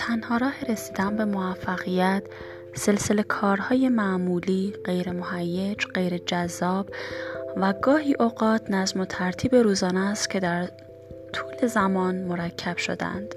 تنها راه رسیدن به موفقیت سلسله کارهای معمولی، غیر مهیج، غیر جذاب و گاهی اوقات نظم و ترتیب روزانه است که در طول زمان مرکب شدند.